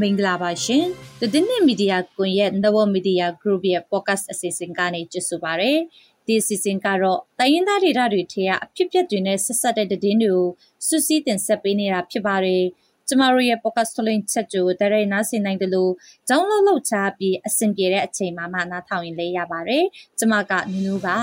မင်္ဂလာပါရှင်။ဒီနေ့မီဒီယာကွန်ရဲ့ Navo Media Group ရဲ့ podcast အစီအစဉ်ကနေကြိုဆိုပါရစေ။ဒီအစီအစဉ်ကတော့တိုင်းရင်းသားဒေသတွေထဲကအဖြစ်အပျက်တွေနဲ့ဆက်စပ်တဲ့သတင်းတွေကိုစုစည်းတင်ဆက်ပေးနေတာဖြစ်ပါတယ်။ ကျမတို့ရဲ့ podcast ထုတ်လွှင့်ချက်ကြိုတရိုက်နားဆင်နိုင်တယ်လို့ဂျောင်းလောက်လောက်ချပြီးအဆင်ပြေတဲ့အချိန်မှမှနားထောင်ရင်လည်းရပါတယ်။ကျမကနူးနူးပါ။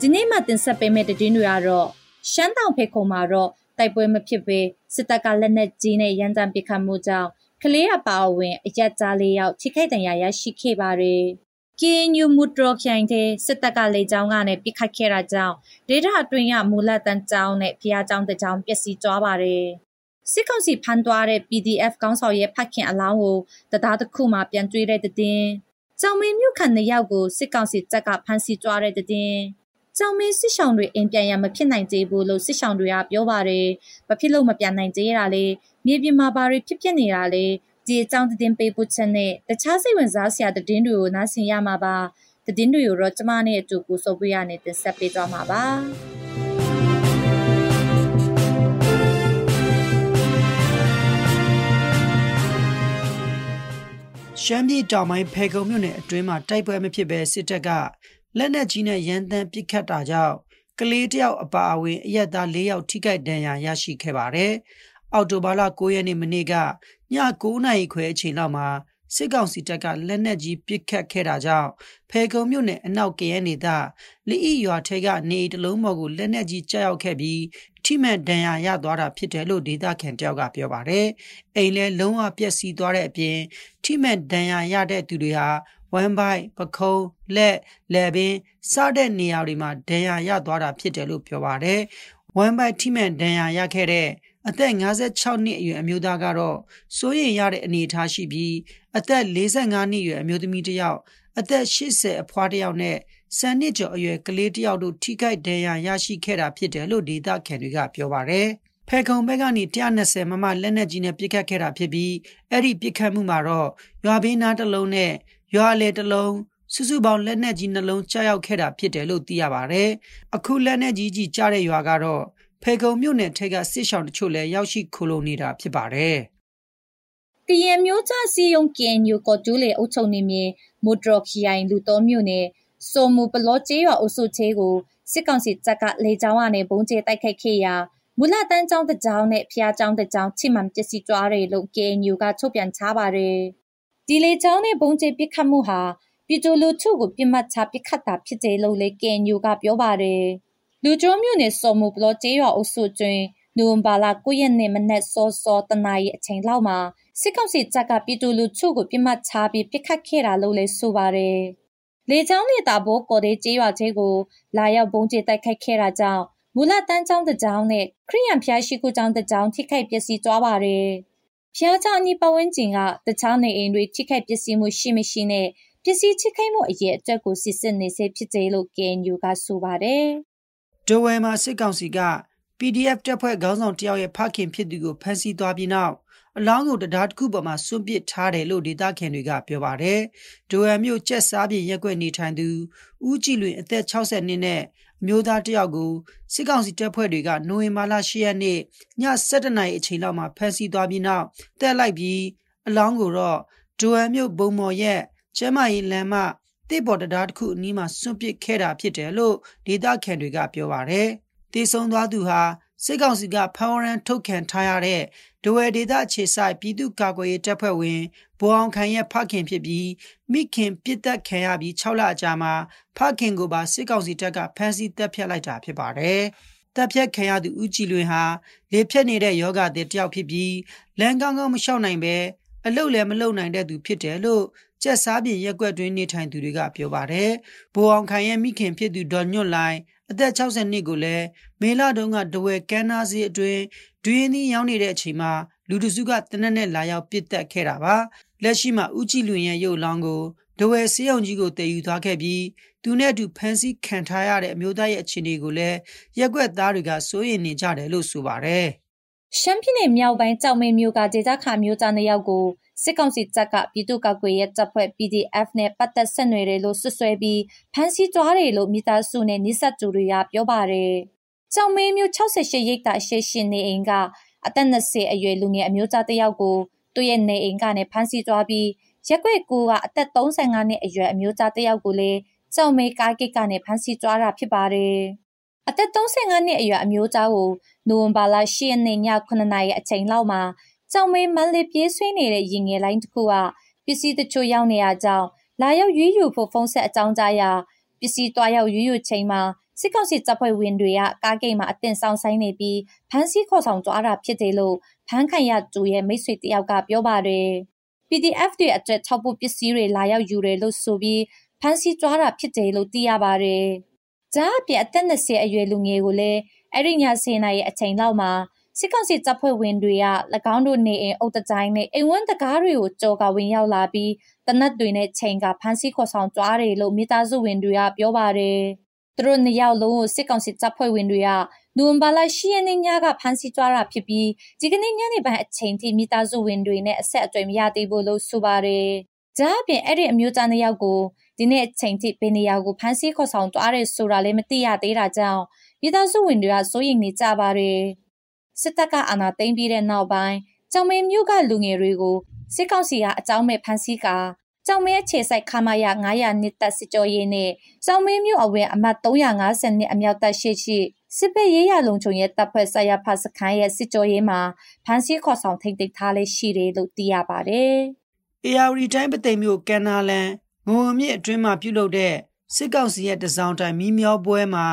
ဒီနေ့မှတင်ဆက်ပေးမယ့်သတင်းတွေကတော့ရှမ်းတောင်ဖေခုံမှာတော့တိုက်ပွဲမဖြစ်ပေစစ်တပ်ကလက်နက်ကြီးနဲ့ရန်တမ်းပစ်ခတ်မှုကြောင့်ကလေးအပါအဝင်အရက်ကြားလေးယောက်ထိခိုက်ဒဏ်ရာရရှိခဲ့ပါတယ်။ ကင်းယူမူတရခိုင်တဲ့စစ်တပ်ကလေကြောင်းကနေပစ်ခတ်ခဲ့တာကြောင့်ဒေတာအတွင်းရမူလတန်းကျောင်းနဲ့ဖျားကျောင်းတစ်ကျောင်းပျက်စီးသွားပါတယ်။စစ်ကောင်စီဖမ်းသွားတဲ့ PDF ကောင်းဆောင်ရဲ့ဖခင်အလောင်းကိုတရားတစ်ခုမှပြန်တွေ့တဲ့တဲ့။ကျောင်းမင်းမြို့ခံနှစ်ယောက်ကိုစစ်ကောင်စီတပ်ကဖမ်းဆီးသွားတဲ့တဲ့။ကြောင်မင်းစစ်ဆောင်တွေအိမ်ပြန်ရမဖြစ်နိုင်သေးဘူးလို့စစ်ဆောင်တွေကပြောပါတယ်။ဘာဖြစ်လို့မပြန်နိုင်သေးရတာလဲ။မြေပြင်မှာဘာတွေဖြစ်ဖြစ်နေတာလဲ။ ဒီအကြောင်းသတင်းပေးပို့ချက်နဲ့တခြားစိတ်ဝင်စားစရာသတင်းတွေကိုနားဆင်ရမှာပါ။သတင်းတွေကိုတော့ကျမနဲ့အတူကိုစိုးပေးရနေတင်ဆက်ပေးသွားမှာပါ။ရှမ်းပြည်တောင်ပိုင်းဖေကုံမြို့နယ်အတွင်းမှာတိုက်ပွဲမဖြစ်ဘဲစစ်တပ်ကလက်နက်ကြီးနဲ့ရန်တမ်းပစ်ခတ်တာကြောင့်ကလေးတယောက်အပါအဝင်အရက်သား၄ယောက်ထိခိုက်ဒဏ်ရာရရှိခဲ့ပါတယ်။အော်တိုဘာလ9ရက်နေ့မနေ့က ည9နာရီခွဲအချိန်လောက်မှာစစ်ကောင်စီတပ်ကလက်နက်ကြီးပစ်ခတ်ခဲ့တာကြောင့်ဖေကုံမြို့နယ်အနောက်ကရဲနေသားလိဤရွာထဲကနေတလုံးပေါ်ကိုလက်နက်ကြီးကြောက်ခဲ့ပြီးထိမှန်ဒဏ်ရာရသွားတာဖြစ်တယ်လို့ဒေသခံတယောက်ကပြောပါတယ်။အိမ်လဲလုံးဝပျက်စီးသွားတဲ့အပြင်ထိမှန်ဒဏ်ရာရတဲ့သူတွေဟာဝမ်ဘိုက်ပခုံးလက်လယ်ပင်စတဲ့နေရာတွေမှာဒဏ်ရာရသွားတာဖြစ်တယ်လို့ပြောပါတယ်။ဝမ်ဘိုက်ထိမှန်ဒဏ်ရာရခဲ့တဲ့ အသက်56နှစ်အရွယ်အမျိုးသားကတော့စိုးရိမ်ရတဲ့အနေအထားရှိပြီးအသက်45နှစ်အရွယ်အမျိုးသမီးတစ်ယောက်အသက်80အဖွားတစ်ယောက်နဲ့ဆန်နှစ်ကျော်အရွယ်ကလေးတစ်ယောက်တို့ထိခိုက်ဒဏ်ရာရရှိခဲ့တာဖြစ်တယ်လို့ဒေသခံတွေကပြောပါတယ်။ဖဲခုံဘက်ကနေ120မမလက်နက်ကြီးနဲ့ပစ်ခတ်ခဲ့တာဖြစ်ပြီးအဲ့ဒီပစ်ခတ်မှုမှာတော့ရွာဘေးနားတစ်လုံးနဲ့ရွာလေတစ်လုံးစုစုပေါင်းလက်နက်ကြီးနှလုံးကြားရောက်ခဲ့တာဖြစ်တယ်လို့သိရပါတယ်။အခုလက်နက်ကြီးကြီးကြားတဲ့ရွာကတော့ ဖေကုံမြို့နယ်ထိပ်ကစစ်ဆောင်တချို့လည်းရောက်ရှိခိုလုံနေတာဖြစ်ပါတယ်။ကရင်မျိုးသားစီယုံကင်ညိုကောကျူးလေအုပ်ချုပ်နေမြေမိုဒရခရိုင်လူတော်မြို့နယ်ဆိုမူပလောကျေးရွာအုပ်စုချေကိုစစ်ကောင်စီတပ်ကလေကြောင်းကနေဘုံကျဲတိုက်ခိုက်ခဲ့ရာမူလတန်းကျောင်းတစ်ကျောင်းနဲ့ဖျားကျောင်းတစ်ကျောင်းချိမှန်ပစ္စည်းကြွားတယ်လို့ KNU ကထုတ်ပြန်ထားပါတယ်။ဒီလေကြောင်းနဲ့ဘုံကျဲပစ်ခတ်မှုဟာပြည်သူလူထုကိုပြစ်မှတ်ချပစ်ခတ်တာဖြစ်တယ်လို့လည်း KNU ကပြောပါတယ်။ လူကျိုးမြို့နယ်စော်မှုဘလော့ကျေးရွာအုပ်စုတွင်နိုဝင်ဘာလ9ရက်နေ့မနက်စောစောတနာရီအချိန်လောက်မှာစစ်ကောင်စီတပ်ကပြည်သူလူထုကိုပြစ်မှတ်ချပြီးပစ်ခတ်ခဲ့တာလို့လည်းဆိုပါတယ်။လေကြောင်းနဲ့တာဘောကော်ဒေးကျေးရွာချေကိုလာရောက်ဘုံကျတိုက်ခိုက်ခဲ့တာကြောင့်မူလတန်းကျောင်းတစ်ကျောင်းနဲ့ခရိယံဖျားရှိခုကျောင်းတစ်ကျောင်းထိခိုက်ပျက်စီးသွားပါတယ်။ဖျားကျောင်းအနီးပတ်ဝန်းကျင်ကတခြားနေအိမ်တွေထိခိုက်ပျက်စီးမှုရှိမရှိနဲ့ပစ္စည်းချိခိုက်မှုအရေးအတွက်ကိုစစ်စစ်နေစေဖြစ်တယ်လို့ KNU ကဆိုပါတယ်။ ဒိုဝဲမှာစစ်ကောင်စီက PDF တပ်ဖွဲ့ခေါင်းဆောင်တယောက်ရဲ့ဖခင်ဖြစ်သူကိုဖမ်းဆီးသွားပြီးနောက်အလောင်းကိုတရားတစ်ခုပေါ်မှာစွန့်ပစ်ထားတယ်လို့ဒေသခံတွေကပြောပါတယ်။ဒိုဝဲမြို့ကျက်စားပြည်ရက်ွက်နေထိုင်သူဦးကြည်လွင်အသက်60နှစ်နဲ့အမျိုးသားတယောက်ကိုစစ်ကောင်စီတပ်ဖွဲ့တွေကနိုဝင်ဘာလ10ရက်နေ့ည7:00နာရီအချိန်လောက်မှာဖမ်းဆီးသွားပြီးနောက်တက်လိုက်ပြီးအလောင်းကိုတော့ဒိုဝဲမြို့ဘုံမော်ရဲ့ကျမ်းမာရေးလမ်းမ တိပေါ်တရားတစ်ခုအနီးမှာစွန့်ပစ်ခဲ့တာဖြစ်တယ်လို့ဒေသခံတွေကပြောပါတယ်။တေဆုံသွားသူဟာစစ်ကောင်စီကဖမ်းဝရမ်းထုတ်ခံထားရတဲ့ဒဝဲဒေသအခြေဆိုင်ပြည်သူ့ကာကွယ်ရေးတပ်ဖွဲ့ဝင်ဗိုလ်အောင်ခိုင်ရဲ့ဖခင်ဖြစ်ပြီးမိခင်ပြစ်တက်ခံရပြီး6လအကြာမှာဖခင်ကိုပါစစ်ကောင်စီတပ်ကဖမ်းဆီးတပ်ဖြတ်လိုက်တာဖြစ်ပါတယ်။တပ်ဖြတ်ခံရသူဦးကြည်လွင်ဟာလေဖြတ်နေတဲ့ယောဂတဲ့တယောက်ဖြစ်ပြီးလမ်းကောင်းကောင်းမလျှောက်နိုင်ပဲအလုတ်လည်းမလုတ်နိုင်တဲ့သူဖြစ်တယ်လို့ ကျက်စားပြင်ရက်ွက်တွင်နေထိုင်သူတွေကပြောပါတယ်။ဘိုအောင်ခိုင်ရဲ့မိခင်ဖြစ်သူဒေါ်ညွတ်လိုင်းအသက်60နှစ်ကိုလည်းမေလတုန်းကတဝဲကန်းနာစီအတွင်းဒွင်းသီးရောင်းနေတဲ့အချိန်မှာလူတစုကတနက်နဲ့လာရောက်ပစ်တက်ခဲ့တာပါ။လက်ရှိမှာဦးကြည်လွင်ရဲ့ရုပ်လောင်းကိုဒဝဲစေးအောင်ကြီးကိုတည်ယူသွားခဲ့ပြီးသူနဲ့အတူဖမ်းဆီးခံထားရတဲ့အမျိုးသားရဲ့အခြေအနေကိုလည်းရက်ွက်သားတွေကစိုးရိမ်နေကြတယ်လို့ဆိုပါတယ်။ ရှမ်းပြည်နယ်မြောက်ပိုင်းကြောင်မဲမြို့ကဒေသခံမျိုးသားနှစ်ယောက်ကိုစစ်ကောင်စီတပ်ကပြည်သူ့ကောက်ွယ်ရေးတပ်ဖွဲ့ PDF နဲ့ပတ်သက်ဆက်နွယ်တယ်လို့ဆွဆွဲပြီးဖမ်းဆီးသွားတယ်လို့မိသားစုနဲ့နှိဆက်သူတွေကပြောပါတယ်။ကြောင်မဲမြို့68ရိတ်တာရှေ့ရှင်နေအိမ်ကအသက်20အရွယ်လူငယ်အမျိုးသားတစ်ယောက်ကိုသူ့ရဲ့နေအိမ်ကနေဖမ်းဆီးသွားပြီးရက်ွက်ကူကအသက်35နှစ်အရွယ်အမျိုးသားတစ်ယောက်ကိုလည်းကြောင်မဲကားကိတ်ကနေဖမ်းဆီးသွားတာဖြစ်ပါတယ်။အသက်35နှစ်အရွယ်အမျိုးသားကို နိုဝင်ဘာလ10ရက်နေ့ည9နာရီအချိန်လောက်မှာကြောင်မဲမလေးပြေးဆွေးနေတဲ့ရင်ငယ်လိုင်းတစ်ခုကပစ္စည်းတချို့ရောက်နေရကြောင်းလာရောက်ရွေးယူဖို့ဖုန်းဆက်အကြောင်းကြားရာပစ္စည်းတွားရောက်ရွေးယူချိန်မှာစစ်ကောင်စီတပ်ဖွဲ့ဝင်တွေကကားဂိတ်မှာအတင်ဆောင်ဆိုင်နေပြီးဖမ်းဆီးခေါ်ဆောင်သွားတာဖြစ်တယ်လို့ဖမ်းခံရသူရဲ့မိတ်ဆွေတယောက်ကပြောပါတယ်။ PDF တွေအတွက်ထောက်ပို့ပစ္စည်းတွေလာရောက်ယူတယ်လို့ဆိုပြီးဖမ်းဆီးသွားတာဖြစ်တယ်လို့သိရပါတယ်။ဒါအပြင်အသက်20အရွယ်လူငယ်ကိုလည်း အဲ့ဒီည10နာရီအချိန်လောက်မှာစစ်ကောင်စီတပ်ဖွဲ့ဝင်တွေက၎င်းတို့နေအိမ်အုပ်တတိုင်းနဲ့အိမ်ဝန်းတကားတွေကိုကြော်ကဝင်ရောက်လာပြီးတနတ်တွေနဲ့ချိန်ကဖမ်းဆီးခေါ်ဆောင်သွားတယ်လို့မိသားစုဝင်တွေကပြောပါတယ်။သူတို့နှစ်ယောက်လုံးကိုစစ်ကောင်စီတပ်ဖွဲ့ဝင်တွေကနိုဝင်ဘာလ10ရက်နေ့ညကဖမ်းဆီးသွားတာဖြစ်ပြီးဒီကနေ့ညနေပိုင်းအချိန်ထိမိသားစုဝင်တွေနဲ့အဆက်အသွယ်မရသေးဘူးလို့ဆိုပါတယ်။ဒါအပြင်အဲ့ဒီအမျိုးသားနှစ်ယောက်ကိုဒီနေ့အချိန်ထိဘယ်နေရာကိုဖမ်းဆီးခေါ်ဆောင်သွားတယ်ဆိုတာလည်းမသိရသေးတာကြောင့် မိသားစုဝင်တွေကစိုးရိမ်နေကြပါတယ်။စစ်တပ်ကအာဏာသိမ်းပြီးတဲ့နောက်ပိုင်းကြောင်မဲမြို့ကလူငယ်တွေကိုစစ်ကောင်စီကအကြောင်းမဲ့ဖမ်းဆီးကာကြောင်မဲအခြေစိုက်ခမာရ900နှစ်သက်စစ်ကြောရေးနဲ့ကြောင်မဲမြို့အဝယ်အမှတ်350နှစ်အမြောက်တပ်ရှိရှိစစ်ဘက်ရေးရလုံခြုံရေးတပ်ဖွဲ့ဆရာဖစခန်းရဲ့စစ်ကြောရေးမှာဖမ်းဆီးခေါ်ဆောင်ထိတ်သိမ်းထားလေးရှိတယ်လို့သိရပါတယ်။ AR တိုင်းပသိမ်မြို့ကန်နာလန်ငုံမြင့်အတွင်းမှာပြုလုပ်တဲ့စစ်ကောင်စီရဲ့တစောင်းတိုင်မီးမျောပွဲမှာ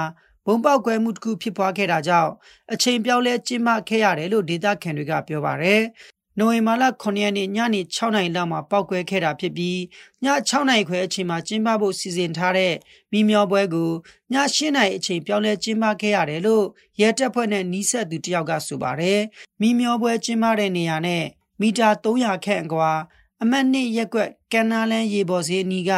ဘုံပေါက်ကွဲမှုတစ်ခုဖြစ်ပွားခဲ့တာကြောင့်အချိန်ပြောင်းလဲကျင်းပခဲ့ရတယ်လို့ဒေသခံတွေကပြောပါတယ်။နိုဝင်ဘာလ9ရက်နေ့ညနေ6နာရီလောက်မှာပောက်ကွဲခဲ့တာဖြစ်ပြီးည6နာရီခွဲအချိန်မှာကျင်းပဖို့စီစဉ်ထားတဲ့မိမျောပွဲကိုည8နာရီအချိန်ပြောင်းလဲကျင်းပခဲ့ရတယ်လို့ရဲတပ်ဖွဲ့နဲ့နီးစပ်သူတယောက်ကဆိုပါတယ်။မိမျောပွဲကျင်းပတဲ့နေရာနဲ့မီတာ300ခန့်အကွာ အမတ်နှစ်ရက်ကွက်ကန်နာလန်ရေပေါ်စေးနီးက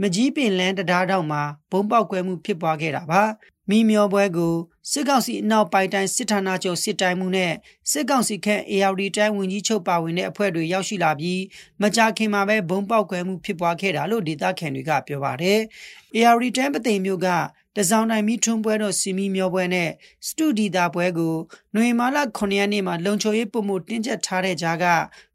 မကြီးပင်လန်းတရားတောင်မှာဘုံပေါက်ကွဲမှုဖြစ်ပွားခဲ့တာပါမိမျောပွဲကိုစစ်ကောင်စီအနောက်ပိုင်းတိုင်းစစ်ဌာနချုပ်စစ်တိုင်းမှုနဲ့စစ်ကောင်စီခန့် ARD တိုင်းဝန်ကြီးချုပ်ပါဝင်တဲ့အဖွဲ့တွေရောက်ရှိလာပြီးမကြာခင်မှာပဲဘုံပေါက်ကွဲမှုဖြစ်ပွားခဲ့တာလို့ဒေသခံတွေကပြောပါတယ်။ ARD တိုင်းပသိမ်မျိုးကတစောင်းတိုင်းမီထွန်းပွဲတော်စီမီမျောပွဲနဲ့စတူဒီတာပွဲကို နွေမာလာ9ရက်နေ့မှာလုံခြုံရေးပုံမှုတင်းကျပ်ထားတဲ့ကြားက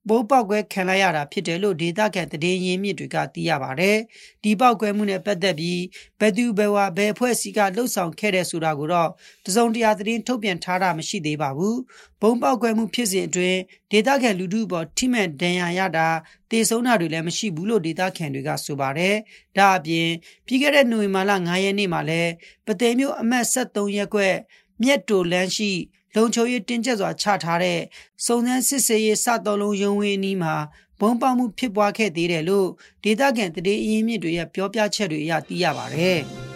ဘိုးပေါက်ကွဲခံလိုက်ရတာဖြစ်တယ်လို့ဒေသခံတည်င်းရင်းမြစ်တွေကသိရပါတယ်။ဒီပေါက်ကွဲမှုနဲ့ပတ်သက်ပြီးဘယ်သူဘယ်ဝါဘယ်အဖွဲ့အစည်းကလှုပ်ဆောင်ခဲ့တဲ့ဆိုတာကိုတော့တစုံတရာသတင်းထုတ်ပြန်ထားတာမရှိသေးပါဘူး။ဘုံပေါက်ကွဲမှုဖြစ်စဉ်အတွင်းဒေသခံလူထုပေါ်ထိမှန်ဒဏ်ရာရတာတေဆုံးတာတွေလည်းမရှိဘူးလို့ဒေသခံတွေကဆိုပါတယ်။ဒါအပြင်ပြီးခဲ့တဲ့နိုဝင်ဘာလ9ရက်နေ့မှာလည်းပသိမ်မြို့အမှတ်73ရပ်ကွက်မြက်တိုလန်းရှိ လုံခြုံရေးတင်းကျပ်စွာချထားတဲ့စုံစမ်းစစ်ဆေးရေးစတော်လုံးရုံးဝင်းအနီးမှာဘုံပေါမှုဖြစ်ပွားခဲ့သေးတယ်လို့ဒေသခံတရေအင်းမြစ်တွေရဲ့ပြောပြချက်တွေအရသိရပါဗျ။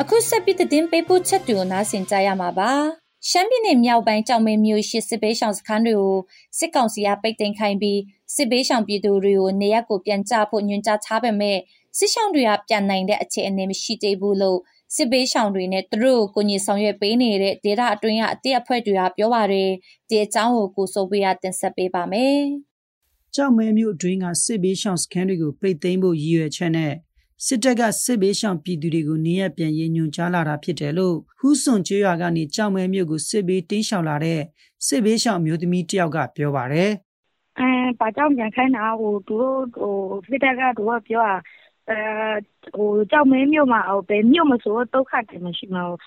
အခုဆက်ပြီးတင်ပေးပို့ချက်တွေကိုနားဆင်ကြရမှာပါ ရှမ်းပြည်နယ်မြောက်ပိုင်းကြောင်မဲမြို့ရှိစစ်ဘေးရှောင်စခန်းတွေကိုစစ်ကောင်စီကပိတ်သိမ်းခိုင်းပြီးစစ်ဘေးရှောင်ပြည်သူတွေကိုနေရပ်ကိုပြန်ကြဖို့ညွှန်ကြားထားပေမဲ့စစ်ရှောင်တွေကပြန်နိုင်တဲ့အခြေအနေမရှိသေးဘူးလို့စစ်ဘေးရှောင်တွေနဲ့သူတို့ကိုညီဆောင်ရွက်ပေးနေတဲ့ဒေတာအတွင်းကအတိအဖွဲတွေကပြောပါတယ်ဒီအကြောင်းကိုကိုစိုးပေးရတင်ဆက်ပေးပါမယ်ကြောင်မဲမြို့အတွင်းကစစ်ဘေးရှောင်စခန်းတွေကိုပိတ်သိမ်းဖို့ရည်ရွယ်ချက်နဲ့ စစ်တပ်ကစစ်ဘေးရှောင်ပြည်သူတွေကိုနေရပြန်ရည်ညွှန်ကြားလာတာဖြစ်တယ်လို့ဟူးစွန်ကျွော်ကနေကြောင်မဲမြို့ကိုစစ်ဘေးတင်းရှောင်လာတဲ့စစ်ဘေးရှောင်မျိုးသမီးတယောက်ကပြောပါတယ်အဲဘာကြောင့်ပြန်ခိုင်းတာဟိုသူတို့ဟိုစစ်တပ်ကသူကပြောတာအဲဟိုကြောက်မဲမြို့မှာဟိုဘယ်မြို့မဆိုဒုက္ခတယ်မရှိမလို့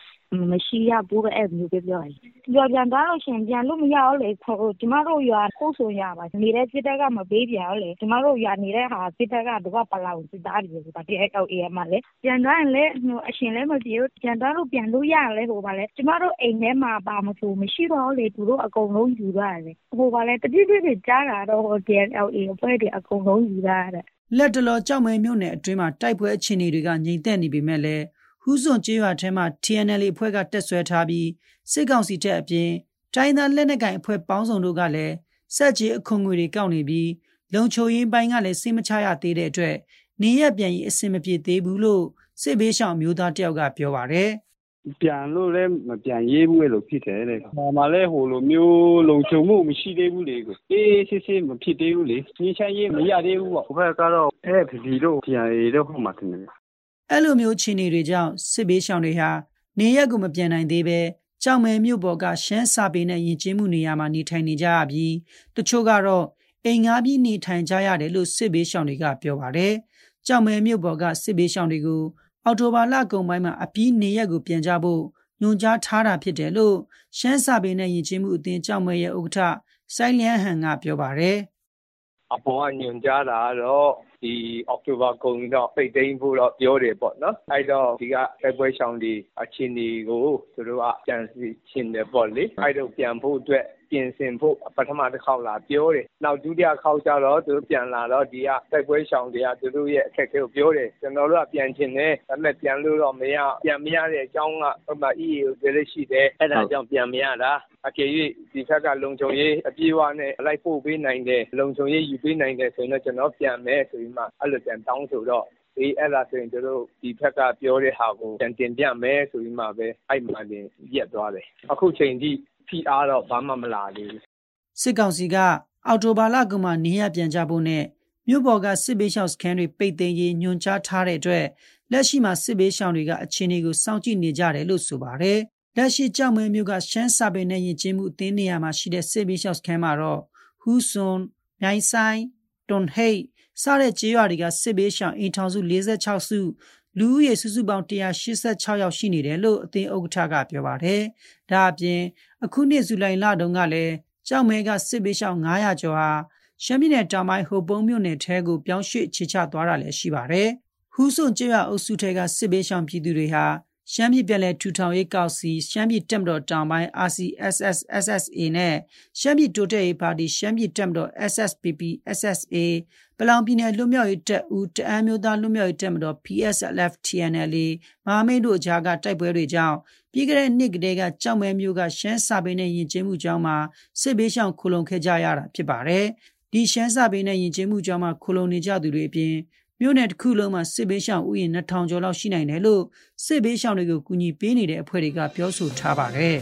မရှိရဘူးပဲအဲ့လိုပဲပြောတယ်။ရွာပြန်သွားလို့ရှင်ပြန်လို့မရဘူးလေ။ဟိုကျမတို့ရွာခိုးဆိုရပါနေတဲ့စစ်တပ်ကမပေးပြန်ဘူးလေ။ကျမတို့ရွာနေတဲ့ဟာစစ်တပ်ကတော့ပလာဝင်စစ်သားတွေဆိုတာတည်းအောက်အေးမှာလေ။ပြန်သွားရင်လေအရှင်လည်းမပြေဘူး။ပြန်သွားလို့ပြန်လို့ရလေဟိုပါလေ။ကျမတို့အိမ်ထဲမှာပါမဆိုမရှိတော့လေသူတို့အကုန်လုံးယူသွားတယ်။ဟိုပါလေတတိတိတွေကြားတာတော့ဟို DLA အဖွဲ့တွေအကုန်လုံးယူသွားတယ်။လက်တလောကြောက်မဲမြို့နယ်အတွင်းမှာတိုက်ပွဲအခြေအနေတွေကငြိမ်သက်နေပေမဲ့လည်း ဟူးစွန်ကျေးရွာထဲမှာ TNL အဖွဲ့ကတက်ဆွဲထားပြီးစစ်ကောင်စီတပ်အပြင်တိုင်းသားလက်နက်ကိုင်အဖွဲ့ပေါင်းစုံတို့ကလည်းစက်ကြီးအခွန်ငွေတွေကောက်နေပြီးလုံချိုရင်းပိုင်းကလည်းစိတ်မချရသေးတဲ့အတွက်နေရပြန်ရင်အဆင်မပြေသေးဘူးလို့စစ်ဘေးရှောင်မျိုးသားတယောက်ကပြောပါတယ်ပြန်လို့လည်းမပြန်ရေးဘူးလို့ဖြစ်တယ်တဲ့။ဟောမှာလည်းဟိုလိုမျိုးလုံခြုံမှုမရှိသေးဘူးလေကို။အေးစစ်စစ်မဖြစ်သေးဘူးလေ။ကြီးချမ်းရေးမရသေးဘူးပေါ့။ဘက်ကတော့အဲ့ဒီတော့ပြန်ရေးတော့ဟိုမှာတင်တယ်။ အဲ့လိုမျိုးခြေနေတွေကြောင့်စစ်ဘေးရှောင်တွေဟာနေရက်ကိုမပြန်နိုင်သေးပဲကြောင်မယ်မြို့ပေါ်ကရှမ်းစာပေနဲ့ယဉ်ကျေးမှုနေရာမှာနေထိုင်နေကြရပြီးတချို့ကတော့အိမ်ငါးပြီးနေထိုင်ကြရတယ်လို့စစ်ဘေးရှောင်တွေကပြောပါတယ်။ကြောင်မယ်မြို့ပေါ်ကစစ်ဘေးရှောင်တွေကိုအော်တိုဘာလကုန်ပိုင်းမှာအပြီးနေရက်ကိုပြန်ကြဖို့ညွှန်ကြားထားတာဖြစ်တယ်လို့ရှမ်းစာပေနဲ့ယဉ်ကျေးမှုအသင်းကြောင်မယ်ရဲ့ဥက္ကဋ္ဌစိုင်းလျန်းဟန်ကပြောပါတယ်။ အပေါ်ကညွှန်ကြားတာတော့ ဒီအောက်တိုဘာကုန်တော့ ပိတ်သိမ်းဖို့တော့ ပြောတယ်ပေါ့နော် အဲ့တော့ ဒီကတိုက်ပွဲရှောင်ဒီအချင်းဒီကို သူတို့က ပြန်စီချင်းတယ်ပေါ့လေ အဲ့တော့ ပြန်ဖို့အတွက် ပြင်ဆင်ဖို့ ပထမတစ်ခေါက်လာပြောတယ်။နောက်ဒုတိယခေါက်ကျတော့ သူတို့ပြန်လာတော့ ဒီကတိုက်ပွဲရှောင်တွေက သူတို့ရဲ့အခက်အခဲကိုပြောတယ်။ကျွန်တော်တို့က ပြန်ချင်တယ်။ဒါပေမဲ့ ပြန်လို့တော့မရ ပြန်မရတဲ့အကြောင်းက ဟိုမှာ EAO တွေလည်းရှိတယ်။အဲ့ဒါကြောင့် ပြန်မရတာ။အကယ်၍ဒီဘက်က လုံခြုံရေးအပြည့်အဝနဲ့ လိုက်ပို့ပေးနိုင်တယ် လုံခြုံရေးယူပေးနိုင်တယ်ဆိုရင်တော့ ကျွန်တော်ပြန်မယ်ဆိုပြီးမှ အဲ့လိုပြန်တောင်းဆိုတော့ အေး အဲ့ဒါဆိုရင်တို့ ဒီဘက်ကပြောတဲ့ဟာကို ပြန်တင်ပြမယ်ဆိုပြီးမှပဲ အဲ့မှတင်ရက်သွားတယ် အခုချိန်ထိ ဖိအားတော့ဘာမှမလာသေးဘူးစစ်ကောင်စီကအော်တိုဘာလကမှနေရပြန်ကြဖို့နဲ့မြို့ပေါ်ကစစ်ဘေးရှောင်စခန်းတွေပိတ်သိမ်းရေးညွှန်ကြားထားတဲ့အတွက်လက်ရှိမှာစစ်ဘေးရှောင်တွေကအခြေအနေကိုစောင့်ကြည့်နေကြတယ်လို့ဆိုပါတယ်လက်ရှိကြောက်မဲမြို့ကရှမ်းစာပေနဲ့ယဉ်ကျေးမှုအသင်းနေရာမှာရှိတဲ့စစ်ဘေးရှောင်စခန်းမှာတော့ဟူဆွန်မြိုင်ဆိုင်တွန်ဟိတ်စတဲ့ကျေးရွာတွေကစစ်ဘေးရှောင်အိမ်ထောင်စု46စုလူဦးရေစုစုပေါင်း186ယောက်ရှိနေတယ်လို့အသင်းဥက္ကဋ္ဌကပြောပါတယ်။ဒါအပြင် အခုနှစ်ဇူလိုင်လတုန်းကလည်းကြောက်မဲကစစ်ဘေးရှောင်900ကျော်ဟာရှမ်းပြည်နယ်တောင်ပိုင်းဟိုပုံးမြို့နယ်ထဲကိုပြောင်းရွှေ့ချချသွားတာလည်းရှိပါတယ်။ဟူးစွန်ကျေးရွာအုပ်စုထဲကစစ်ဘေးရှောင်ပြည်သူတွေဟာ ရှမ်းပြည်ပြည်လဲထူထောင်ရေးကောက်စီရှမ်းပြည်တက်မတော်တောင်ပိုင်း RCSS SSA နဲ့ရှမ်းပြည်တိုးတက်ရေးပါတီရှမ်းပြည်တက်မတော် SSPP SSA ပလောင်ပြည်နယ်လွတ်မြောက်ရေးတပ်ဦးတအမ်းမျိုးသားလွတ်မြောက်ရေးတပ်မတော် PSLF TNLA မဟာမိတ်တို့ကြားကတိုက်ပွဲတွေကြောင့်ပြီးခဲ့တဲ့နှစ်ကတည်းကကြောက်မဲမျိုးကရှမ်းစာပေနဲ့ယဉ်ကျေးမှုကြောင်းမှာစစ်ဘေးရှောင်ခိုလုံခဲ့ကြရတာဖြစ်ပါတယ်။ဒီရှမ်းစာပေနဲ့ယဉ်ကျေးမှုကြောင်းမှာခိုလုံနေကြသူတွေအပြင် မြို့နယ်တစ်ခုလုံးမှာစစ်ဘေးရှောင်ဥယျာဉ်2000ကျော်လောက်ရှိနိုင်တယ်လို့စစ်ဘေးရှောင်တွေကိုကူညီပေးနေတဲ့အဖွဲ့တွေကပြောဆိုထားပါတယ်။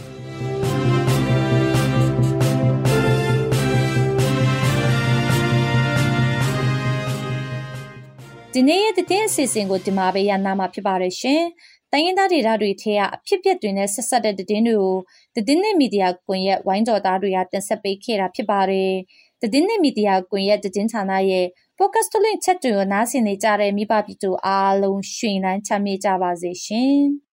ဒီနေ့ရဲ့တဲ့အစီအစဉ်ကိုဒီမှာပဲရနာမှာဖြစ်ပါတယ်ရှင်။တိုင်းရင်းသားဒေသတွေထဲကအဖြစ်ပြက်တွေနဲ့ဆက်ဆက်တဲ့တဲ့တွေကိုတဲ့နဲ့မီဒီယာကွန်ရက်ဝိုင်းတော်သားတွေကတင်ဆက်ပေးခဲ့တာဖြစ်ပါတယ်။တဲ့နဲ့မီဒီယာကွန်ရက်တဲ့ဌာနရဲ့ podcast ထုတ်လွှင့်ချက်တွေကိုနားဆင်နေကြတဲ့မိဘပြည်သူအားလုံးရွှင်လန်းချမ်းမြေ့ကြပါစေရှင်။